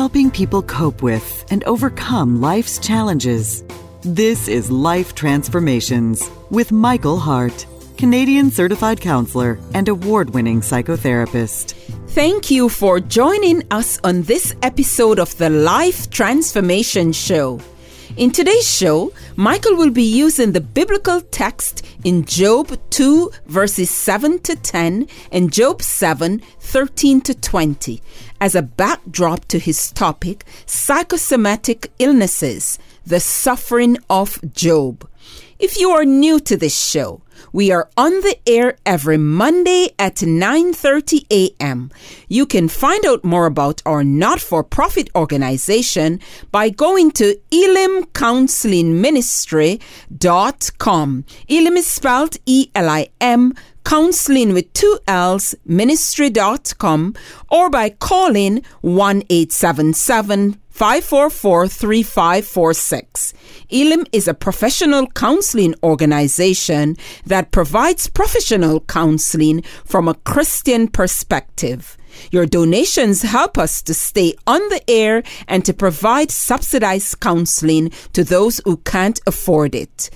helping people cope with and overcome life's challenges. This is Life Transformations with Michael Hart, Canadian certified counselor and award winning psychotherapist. Thank you for joining us on this episode of the Life Transformation Show. In today's show, Michael will be using the biblical text in Job 2, verses 7 to 10, and Job 7, 13 to 20, as a backdrop to his topic Psychosomatic Illnesses, the Suffering of Job. If you are new to this show, we are on the air every Monday at 9:30 a.m. You can find out more about our not-for-profit organization by going to elimcounselingministry.com. Elim is spelled E-L-I-M counseling with two L's ministry.com or by calling 1 877 544 3546. Elim is a professional counseling organization that provides professional counseling from a Christian perspective. Your donations help us to stay on the air and to provide subsidized counseling to those who can't afford it.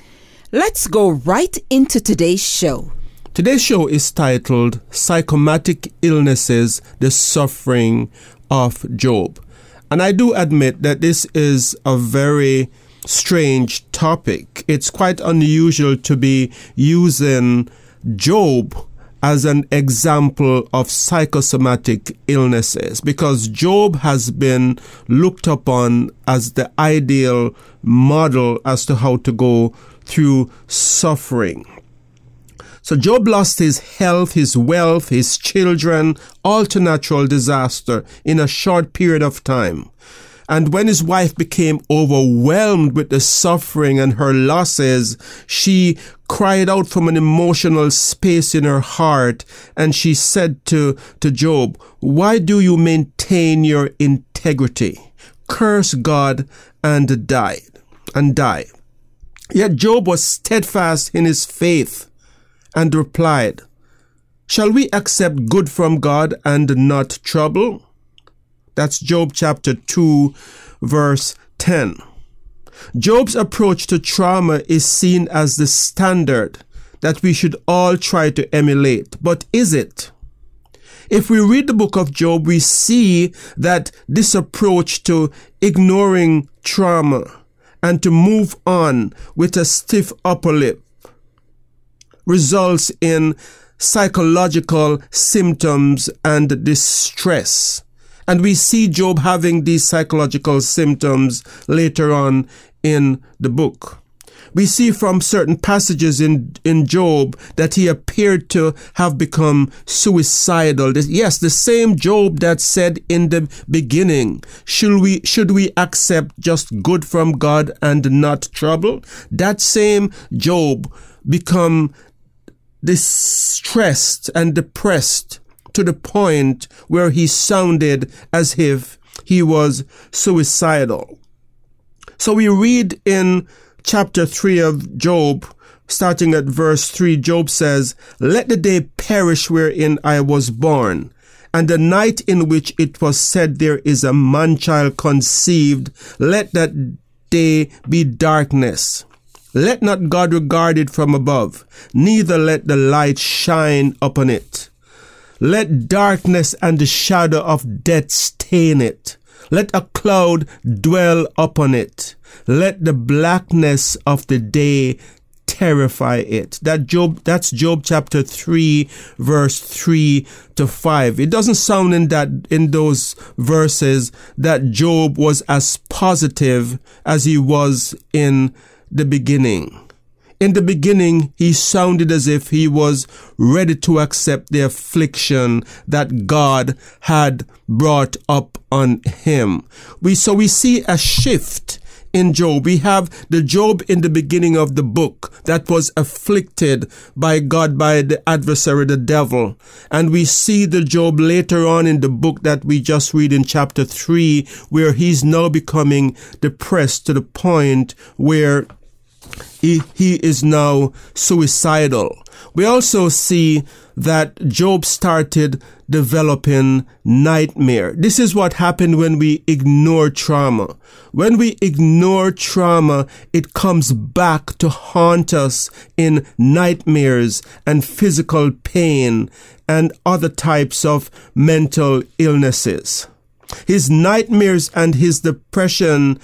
Let's go right into today's show. Today's show is titled Psychomatic Illnesses The Suffering of Job. And I do admit that this is a very strange topic. It's quite unusual to be using Job as an example of psychosomatic illnesses because Job has been looked upon as the ideal model as to how to go through suffering. So Job lost his health, his wealth, his children, all to natural disaster in a short period of time. And when his wife became overwhelmed with the suffering and her losses, she cried out from an emotional space in her heart and she said to, to Job, why do you maintain your integrity? Curse God and die, and die. Yet Job was steadfast in his faith and replied, Shall we accept good from God and not trouble? That's Job chapter 2, verse 10. Job's approach to trauma is seen as the standard that we should all try to emulate. But is it? If we read the book of Job, we see that this approach to ignoring trauma and to move on with a stiff upper lip results in psychological symptoms and distress. And we see Job having these psychological symptoms later on in the book. We see from certain passages in, in Job that he appeared to have become suicidal. Yes, the same Job that said in the beginning, should we, should we accept just good from God and not trouble? That same Job become distressed and depressed to the point where he sounded as if he was suicidal. So we read in chapter 3 of Job, starting at verse 3, Job says, Let the day perish wherein I was born, and the night in which it was said there is a man child conceived, let that day be darkness. Let not God regard it from above, neither let the light shine upon it. Let darkness and the shadow of death stain it. Let a cloud dwell upon it. Let the blackness of the day terrify it. That Job, that's Job chapter 3, verse 3 to 5. It doesn't sound in that, in those verses that Job was as positive as he was in the beginning. In the beginning, he sounded as if he was ready to accept the affliction that God had brought up on him. We, so we see a shift in Job. We have the Job in the beginning of the book that was afflicted by God, by the adversary, the devil. And we see the Job later on in the book that we just read in chapter 3, where he's now becoming depressed to the point where he, he is now suicidal. We also see that Job started developing nightmare. This is what happened when we ignore trauma. When we ignore trauma, it comes back to haunt us in nightmares and physical pain and other types of mental illnesses. His nightmares and his depression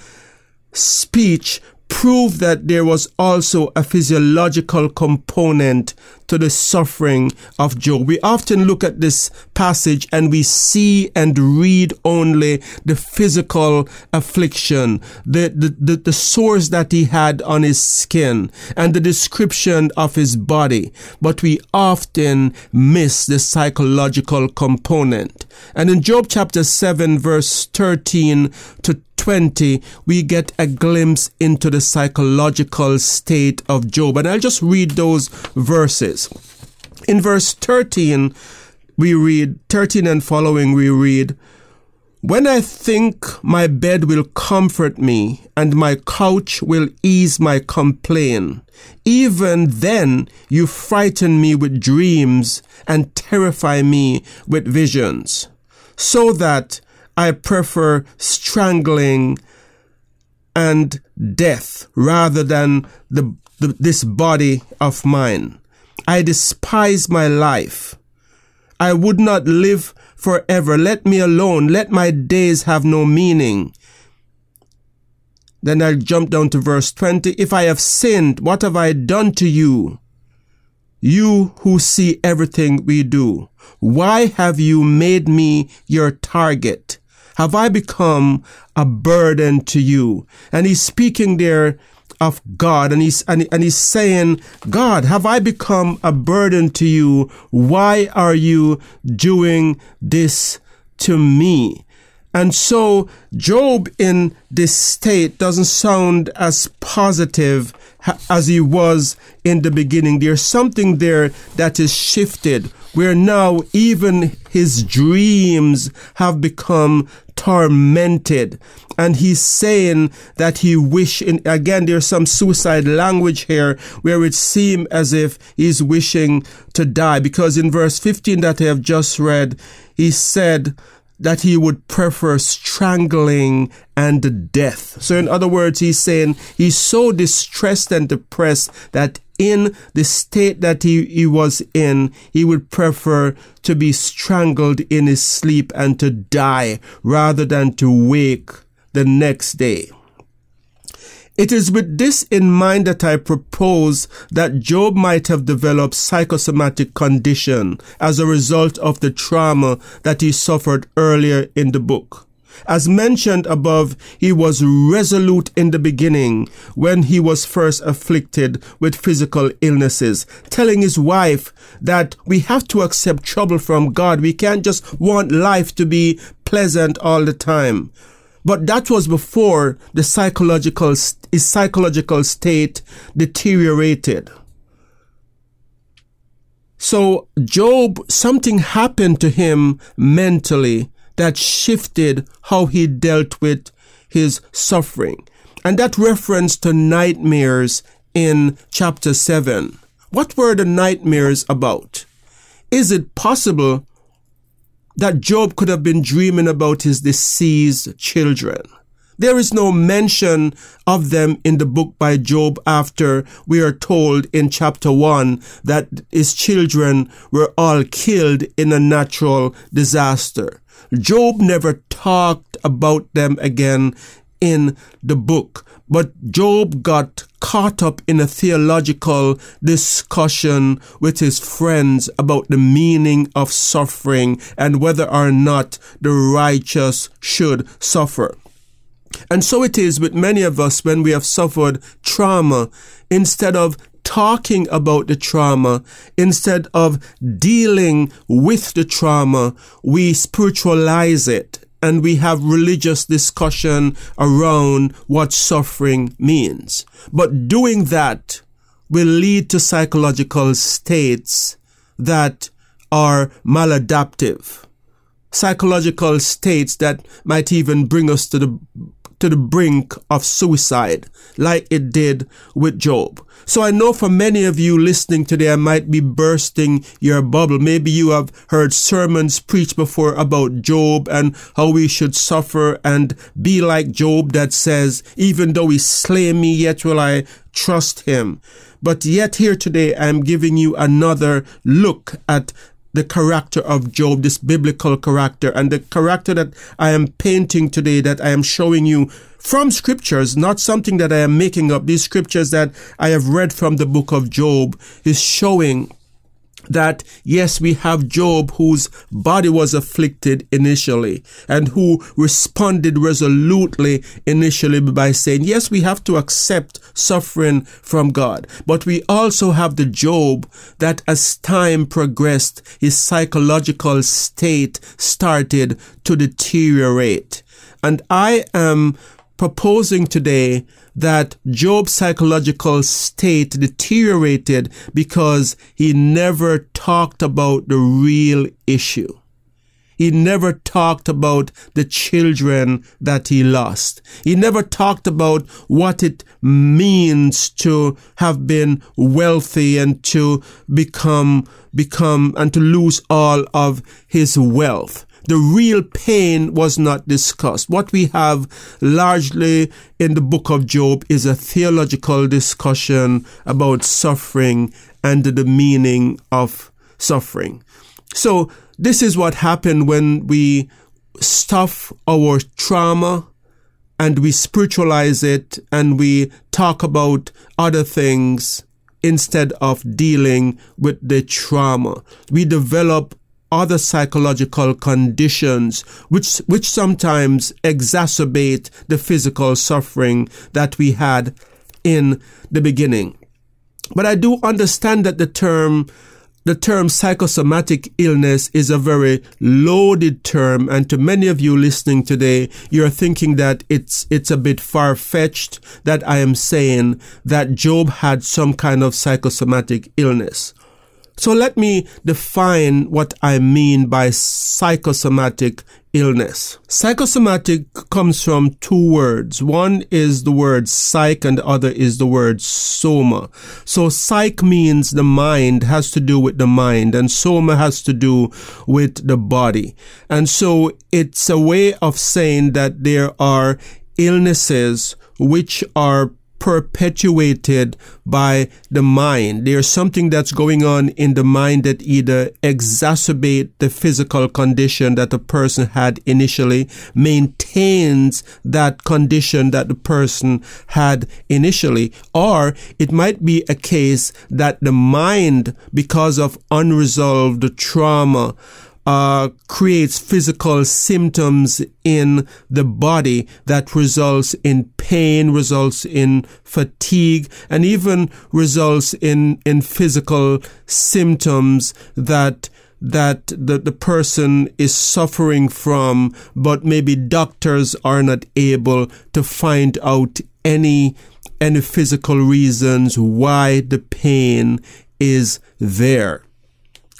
speech prove that there was also a physiological component to the suffering of Job. We often look at this passage and we see and read only the physical affliction, the, the, the, the sores that he had on his skin, and the description of his body. But we often miss the psychological component. And in Job chapter 7, verse 13 to 20, we get a glimpse into the psychological state of Job. And I'll just read those verses. In verse 13, we read, 13 and following, we read, When I think my bed will comfort me and my couch will ease my complaint, even then you frighten me with dreams and terrify me with visions, so that I prefer strangling and death rather than the, the, this body of mine. I despise my life. I would not live forever. Let me alone. Let my days have no meaning. Then I'll jump down to verse 20. If I have sinned, what have I done to you? You who see everything we do. Why have you made me your target? Have I become a burden to you? And he's speaking there of God and he's, and, and he's saying, God, have I become a burden to you? Why are you doing this to me? And so Job in this state doesn't sound as positive as he was in the beginning. There's something there that is shifted where now even his dreams have become tormented and he's saying that he wish in again there's some suicide language here where it seems as if he's wishing to die because in verse 15 that I have just read he said that he would prefer strangling and death. So, in other words, he's saying he's so distressed and depressed that in the state that he, he was in, he would prefer to be strangled in his sleep and to die rather than to wake the next day. It is with this in mind that I propose that Job might have developed psychosomatic condition as a result of the trauma that he suffered earlier in the book. As mentioned above, he was resolute in the beginning when he was first afflicted with physical illnesses, telling his wife that we have to accept trouble from God. We can't just want life to be pleasant all the time. But that was before the psychological, his psychological state deteriorated. So Job, something happened to him mentally that shifted how he dealt with his suffering. And that reference to nightmares in chapter 7. What were the nightmares about? Is it possible that Job could have been dreaming about his deceased children. There is no mention of them in the book by Job after we are told in chapter 1 that his children were all killed in a natural disaster. Job never talked about them again in the book. But Job got caught up in a theological discussion with his friends about the meaning of suffering and whether or not the righteous should suffer. And so it is with many of us when we have suffered trauma, instead of talking about the trauma, instead of dealing with the trauma, we spiritualize it and we have religious discussion around what suffering means. But doing that will lead to psychological states that are maladaptive. Psychological states that might even bring us to the to the brink of suicide, like it did with Job. So I know for many of you listening today, I might be bursting your bubble. Maybe you have heard sermons preached before about Job and how we should suffer and be like Job that says, even though he slay me, yet will I trust him. But yet here today, I'm giving you another look at the character of Job, this biblical character, and the character that I am painting today, that I am showing you from scriptures, not something that I am making up. These scriptures that I have read from the book of Job is showing that yes, we have Job whose body was afflicted initially and who responded resolutely initially by saying, yes, we have to accept suffering from God. But we also have the Job that as time progressed, his psychological state started to deteriorate. And I am proposing today that Job's psychological state deteriorated because he never talked about the real issue. He never talked about the children that he lost. He never talked about what it means to have been wealthy and to become, become, and to lose all of his wealth the real pain was not discussed. What we have largely in the book of Job is a theological discussion about suffering and the meaning of suffering. So, this is what happened when we stuff our trauma and we spiritualize it and we talk about other things instead of dealing with the trauma. We develop other psychological conditions which which sometimes exacerbate the physical suffering that we had in the beginning. But i do understand that the term the term psychosomatic illness is a very loaded term and to many of you listening today you're thinking that it's it's a bit far-fetched that i am saying that job had some kind of psychosomatic illness so let me define what I mean by psychosomatic illness. Psychosomatic comes from two words. One is the word psych and the other is the word soma. So psych means the mind has to do with the mind and soma has to do with the body. And so it's a way of saying that there are illnesses which are perpetuated by the mind. There's something that's going on in the mind that either exacerbate the physical condition that the person had initially, maintains that condition that the person had initially, or it might be a case that the mind, because of unresolved trauma, uh, creates physical symptoms in the body that results in pain, results in fatigue, and even results in, in physical symptoms that that the, the person is suffering from, but maybe doctors are not able to find out any any physical reasons why the pain is there.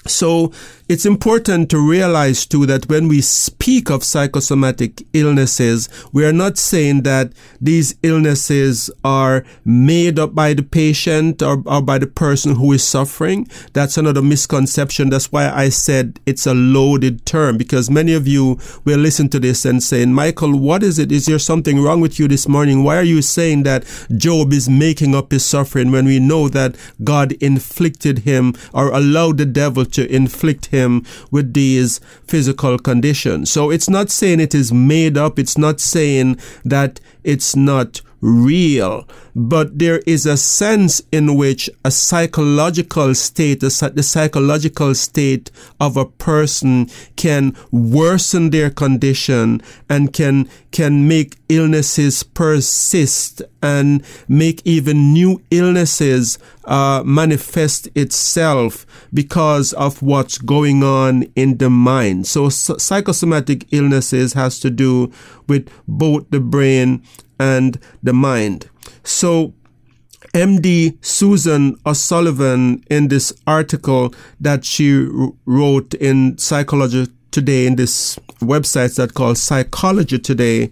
So it's important to realize too that when we speak of psychosomatic illnesses, we are not saying that these illnesses are made up by the patient or, or by the person who is suffering. That's another misconception. That's why I said it's a loaded term because many of you will listen to this and saying, Michael, what is it? Is there something wrong with you this morning? Why are you saying that Job is making up his suffering when we know that God inflicted him or allowed the devil to inflict him with these physical conditions. So it's not saying it is made up. It's not saying that it's not real, but there is a sense in which a psychological state, the psychological state of a person can worsen their condition and can, can make illnesses persist and make even new illnesses uh, manifest itself because of what's going on in the mind. So psychosomatic illnesses has to do with both the brain and the mind. So, MD Susan O'Sullivan, in this article that she wrote in Psychology Today, in this website that called Psychology Today,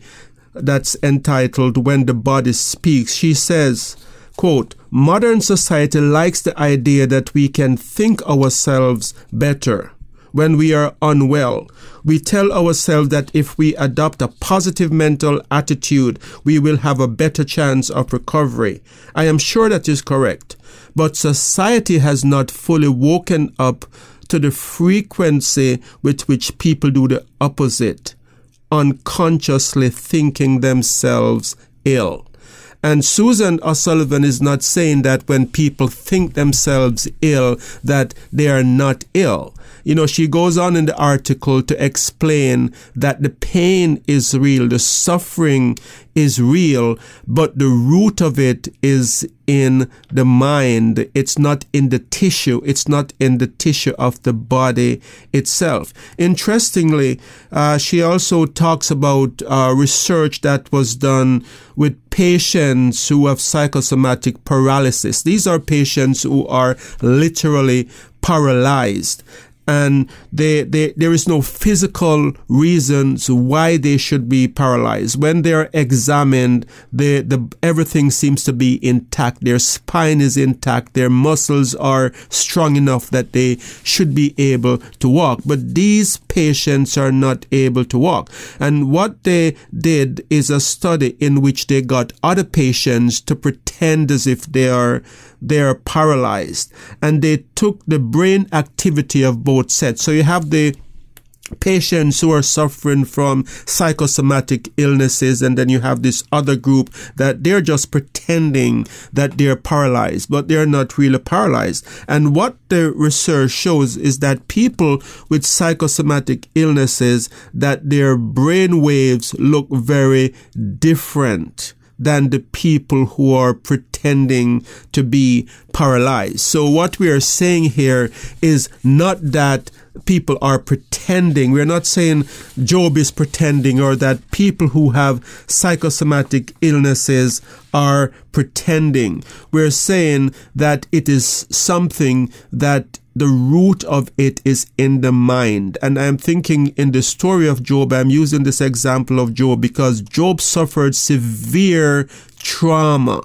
that's entitled When the Body Speaks. She says, quote, Modern society likes the idea that we can think ourselves better when we are unwell. We tell ourselves that if we adopt a positive mental attitude, we will have a better chance of recovery. I am sure that is correct. But society has not fully woken up to the frequency with which people do the opposite, unconsciously thinking themselves ill. And Susan O'Sullivan is not saying that when people think themselves ill, that they are not ill. You know, she goes on in the article to explain that the pain is real, the suffering is real, but the root of it is in the mind. It's not in the tissue. It's not in the tissue of the body itself. Interestingly, uh, she also talks about uh, research that was done with patients who have psychosomatic paralysis. These are patients who are literally paralyzed and they, they, there is no physical reasons why they should be paralyzed. When they're examined, they, the, everything seems to be intact. Their spine is intact. Their muscles are strong enough that they should be able to walk. But these patients are not able to walk. And what they did is a study in which they got other patients to pretend as if they are they are paralyzed. And they took the brain activity of both sets. So you have the patients who are suffering from psychosomatic illnesses and then you have this other group that they're just pretending that they're paralyzed but they're not really paralyzed and what the research shows is that people with psychosomatic illnesses that their brain waves look very different than the people who are pretending to be paralyzed. So what we are saying here is not that people are pretending. We're not saying Job is pretending or that people who have psychosomatic illnesses are pretending. We're saying that it is something that the root of it is in the mind. And I'm thinking in the story of Job, I'm using this example of Job because Job suffered severe trauma.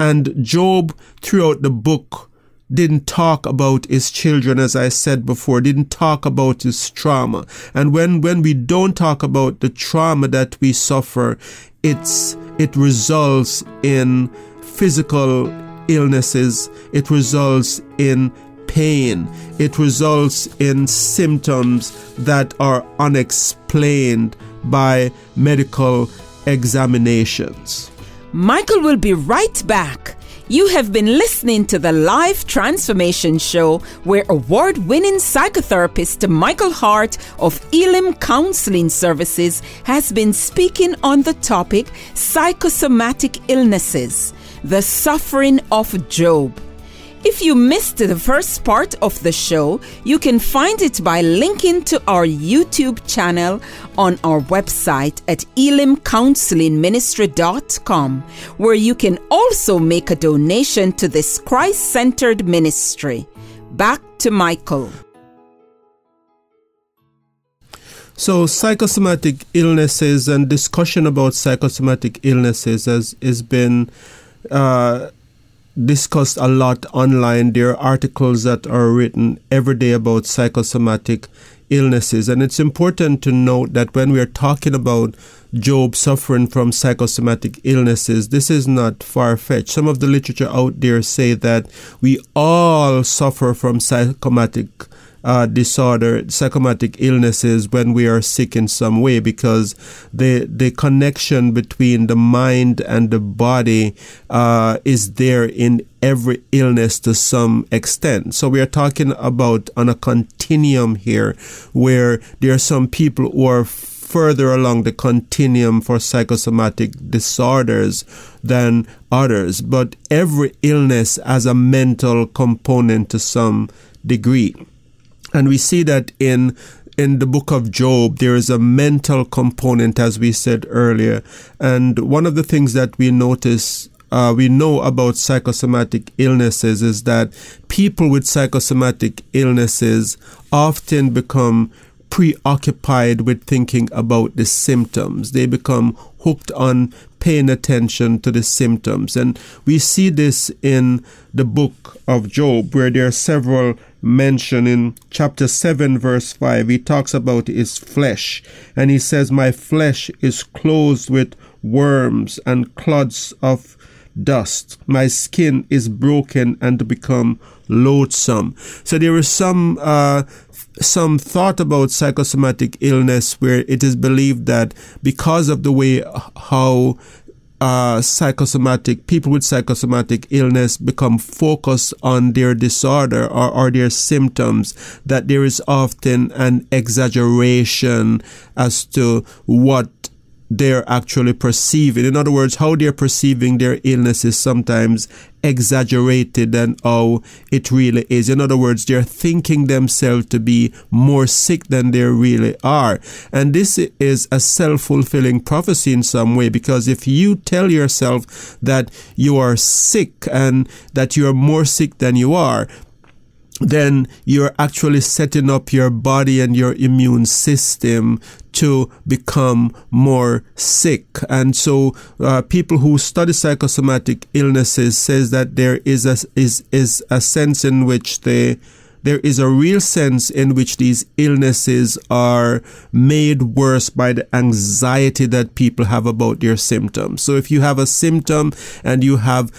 And Job, throughout the book, didn't talk about his children, as I said before, didn't talk about his trauma. And when, when we don't talk about the trauma that we suffer, it's, it results in physical illnesses. It results in pain. It results in symptoms that are unexplained by medical examinations. Michael will be right back. You have been listening to the Life Transformation Show, where award winning psychotherapist Michael Hart of Elim Counseling Services has been speaking on the topic psychosomatic illnesses, the suffering of Job. If you missed the first part of the show, you can find it by linking to our YouTube channel on our website at elimcounselingministry.com, where you can also make a donation to this Christ centered ministry. Back to Michael. So, psychosomatic illnesses and discussion about psychosomatic illnesses has, has been uh, discussed a lot online. There are articles that are written every day about psychosomatic illnesses. And it's important to note that when we are talking about Job suffering from psychosomatic illnesses, this is not far fetched. Some of the literature out there say that we all suffer from psychosomatic uh, disorder, psychosomatic illnesses when we are sick in some way because the the connection between the mind and the body uh, is there in every illness to some extent. So we are talking about on a continuum here where there are some people who are further along the continuum for psychosomatic disorders than others, but every illness has a mental component to some degree. And we see that in in the book of Job, there is a mental component, as we said earlier. And one of the things that we notice, uh, we know about psychosomatic illnesses is that people with psychosomatic illnesses often become preoccupied with thinking about the symptoms. They become hooked on paying attention to the symptoms. And we see this in the book of Job, where there are several mention in chapter 7, verse 5. He talks about his flesh, and he says, My flesh is clothed with worms and clods of dust. My skin is broken and become loathsome. So there is some uh, some thought about psychosomatic illness where it is believed that because of the way how uh, psychosomatic people with psychosomatic illness become focused on their disorder or, or their symptoms that there is often an exaggeration as to what they're actually perceiving. In other words, how they're perceiving their illness is sometimes exaggerated than how it really is. In other words, they're thinking themselves to be more sick than they really are. And this is a self fulfilling prophecy in some way because if you tell yourself that you are sick and that you are more sick than you are, then you're actually setting up your body and your immune system to become more sick. And so, uh, people who study psychosomatic illnesses says that there is a is is a sense in which they there is a real sense in which these illnesses are made worse by the anxiety that people have about their symptoms. So if you have a symptom and you have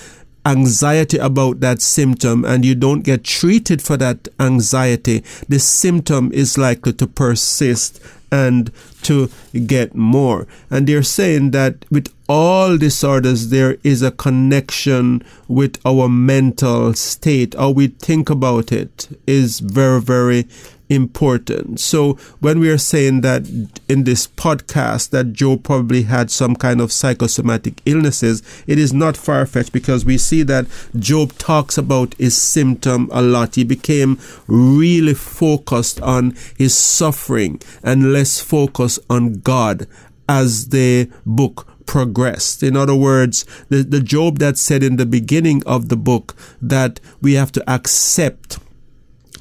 anxiety about that symptom and you don't get treated for that anxiety, the symptom is likely to persist and to get more. And they're saying that with all disorders, there is a connection with our mental state. How we think about it is very, very important. So when we are saying that in this podcast that Job probably had some kind of psychosomatic illnesses, it is not far fetched because we see that Job talks about his symptom a lot. He became really focused on his suffering and less focused on God as the book progressed. In other words, the, the Job that said in the beginning of the book that we have to accept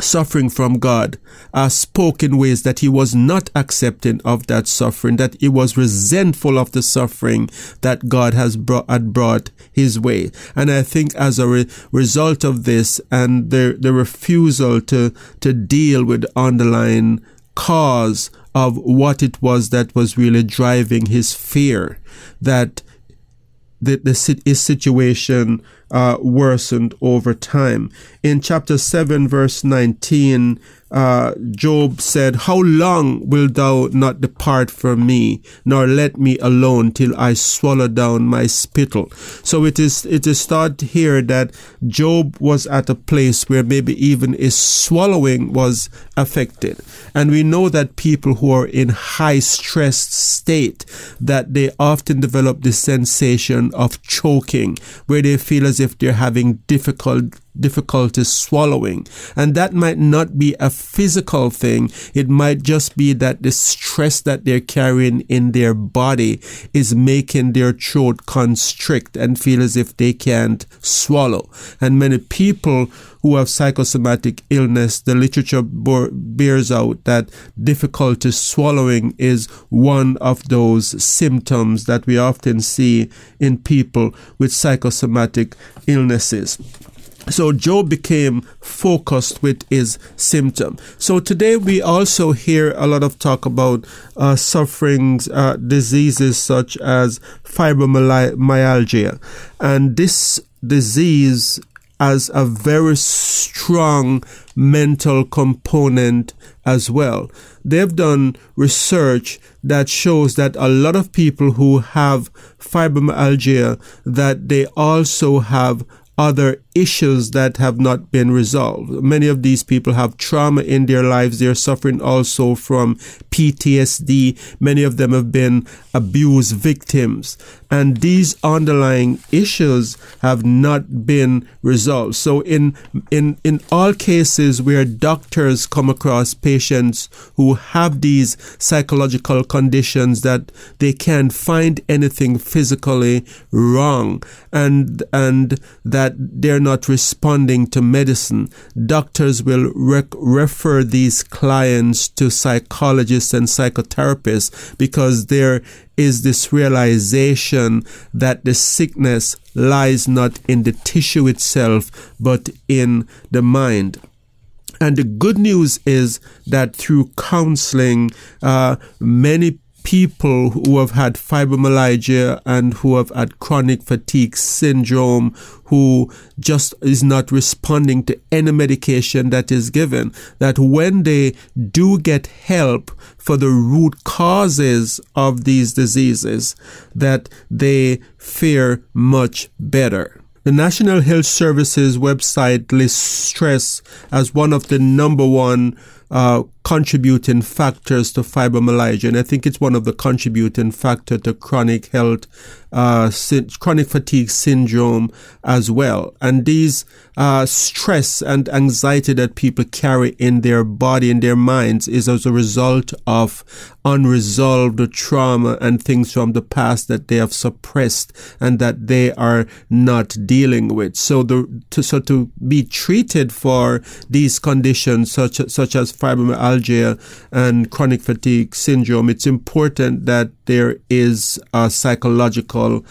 suffering from God spoke in ways that he was not accepting of that suffering, that he was resentful of the suffering that God has brought, had brought his way. And I think as a re- result of this and the, the refusal to, to deal with the underlying cause of what it was that was really driving his fear, that the, the his situation uh, worsened over time. In chapter 7, verse 19, uh, Job said, How long wilt thou not depart from me, nor let me alone till I swallow down my spittle? So it is, it is thought here that Job was at a place where maybe even his swallowing was affected. And we know that people who are in high stressed state, that they often develop this sensation of choking, where they feel as if they're having difficult difficulty swallowing. And that might not be a physical thing. It might just be that the stress that they're carrying in their body is making their throat constrict and feel as if they can't swallow. And many people who have psychosomatic illness, the literature bears out that difficulty swallowing is one of those symptoms that we often see in people with psychosomatic illnesses. So Job became focused with his symptom. So today we also hear a lot of talk about uh, sufferings, uh, diseases such as fibromyalgia, and this disease has a very strong mental component as well. They've done research that shows that a lot of people who have fibromyalgia that they also have other issues that have not been resolved. Many of these people have trauma in their lives. They're suffering also from PTSD. Many of them have been abuse victims. And these underlying issues have not been resolved. So in, in, in all cases where doctors come across patients who have these psychological conditions that they can't find anything physically wrong and, and that they're not responding to medicine, doctors will rec- refer these clients to psychologists and psychotherapists because they're is this realization that the sickness lies not in the tissue itself, but in the mind. And the good news is that through counseling, uh, many people who have had fibromyalgia and who have had chronic fatigue syndrome who just is not responding to any medication that is given that when they do get help for the root causes of these diseases that they fare much better. The National Health Services website lists stress as one of the number one uh, contributing factors to fibromyalgia, and I think it's one of the contributing factor to chronic health, uh, sy- chronic fatigue syndrome as well. And these uh, stress and anxiety that people carry in their body and their minds is as a result of unresolved trauma and things from the past that they have suppressed and that they are not dealing with. So the to, so to be treated for these conditions such such as fibromyalgia and chronic fatigue syndrome, it's important that there is a psychological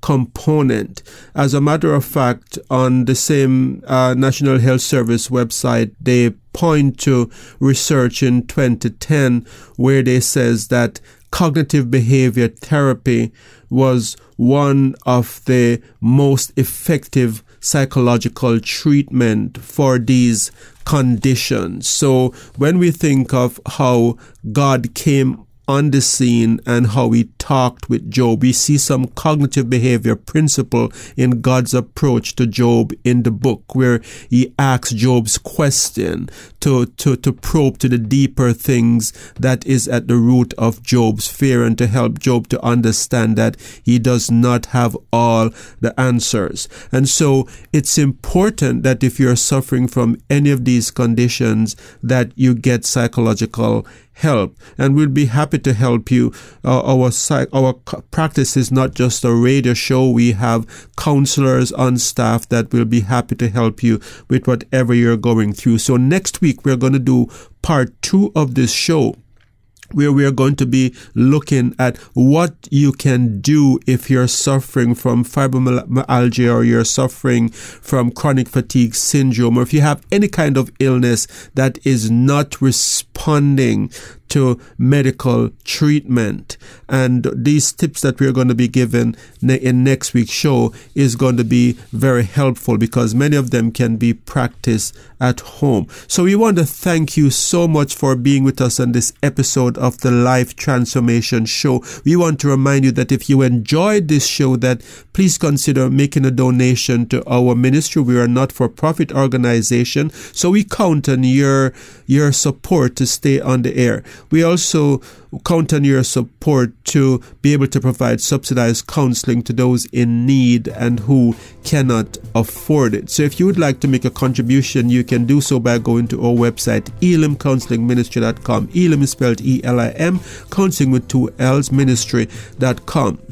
component. As a matter of fact, on the same uh, National Health Service website, they point to research in 2010 where they says that cognitive behavior therapy was one of the most effective psychological treatment for these conditions. So when we think of how God came on the scene and how he talked with Job. We see some cognitive behavior principle in God's approach to Job in the book where he asks Job's question to, to, to probe to the deeper things that is at the root of Job's fear and to help Job to understand that he does not have all the answers. And so it's important that if you're suffering from any of these conditions that you get psychological help and we'll be happy to help you. Uh, our our practice is not just a radio show. We have counselors on staff that will be happy to help you with whatever you're going through. So next week we're going to do part 2 of this show where we are going to be looking at what you can do if you're suffering from fibromyalgia or you're suffering from chronic fatigue syndrome or if you have any kind of illness that is not responding to medical treatment. And these tips that we're going to be given in next week's show is going to be very helpful because many of them can be practiced at home. So we want to thank you so much for being with us on this episode of the Life Transformation Show. We want to remind you that if you enjoyed this show, that please consider making a donation to our ministry. We are not for profit organization, so we count on your your support to stay on the air. We also count on your support to be able to provide subsidized counseling to those in need and who cannot afford it. So if you would like to make a contribution, you can do so by going to our website, elimcounselingministry.com. Elim is spelled E-L-I-M, counseling with two L's, ministry.com.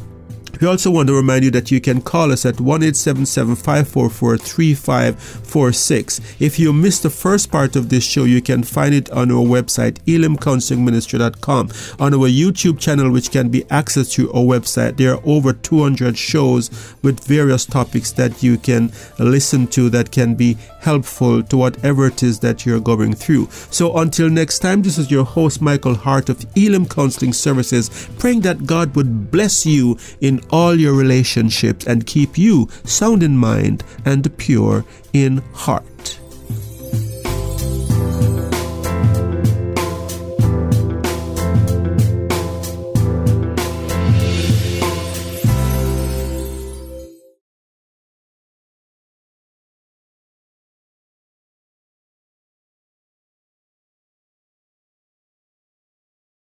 We also want to remind you that you can call us at 1 3546 If you missed the first part of this show, you can find it on our website, elimcounselingministry.com. On our YouTube channel, which can be accessed through our website, there are over 200 shows with various topics that you can listen to that can be helpful to whatever it is that you're going through. So until next time, this is your host, Michael Hart of Elim Counseling Services, praying that God would bless you in all your relationships and keep you sound in mind and pure in heart.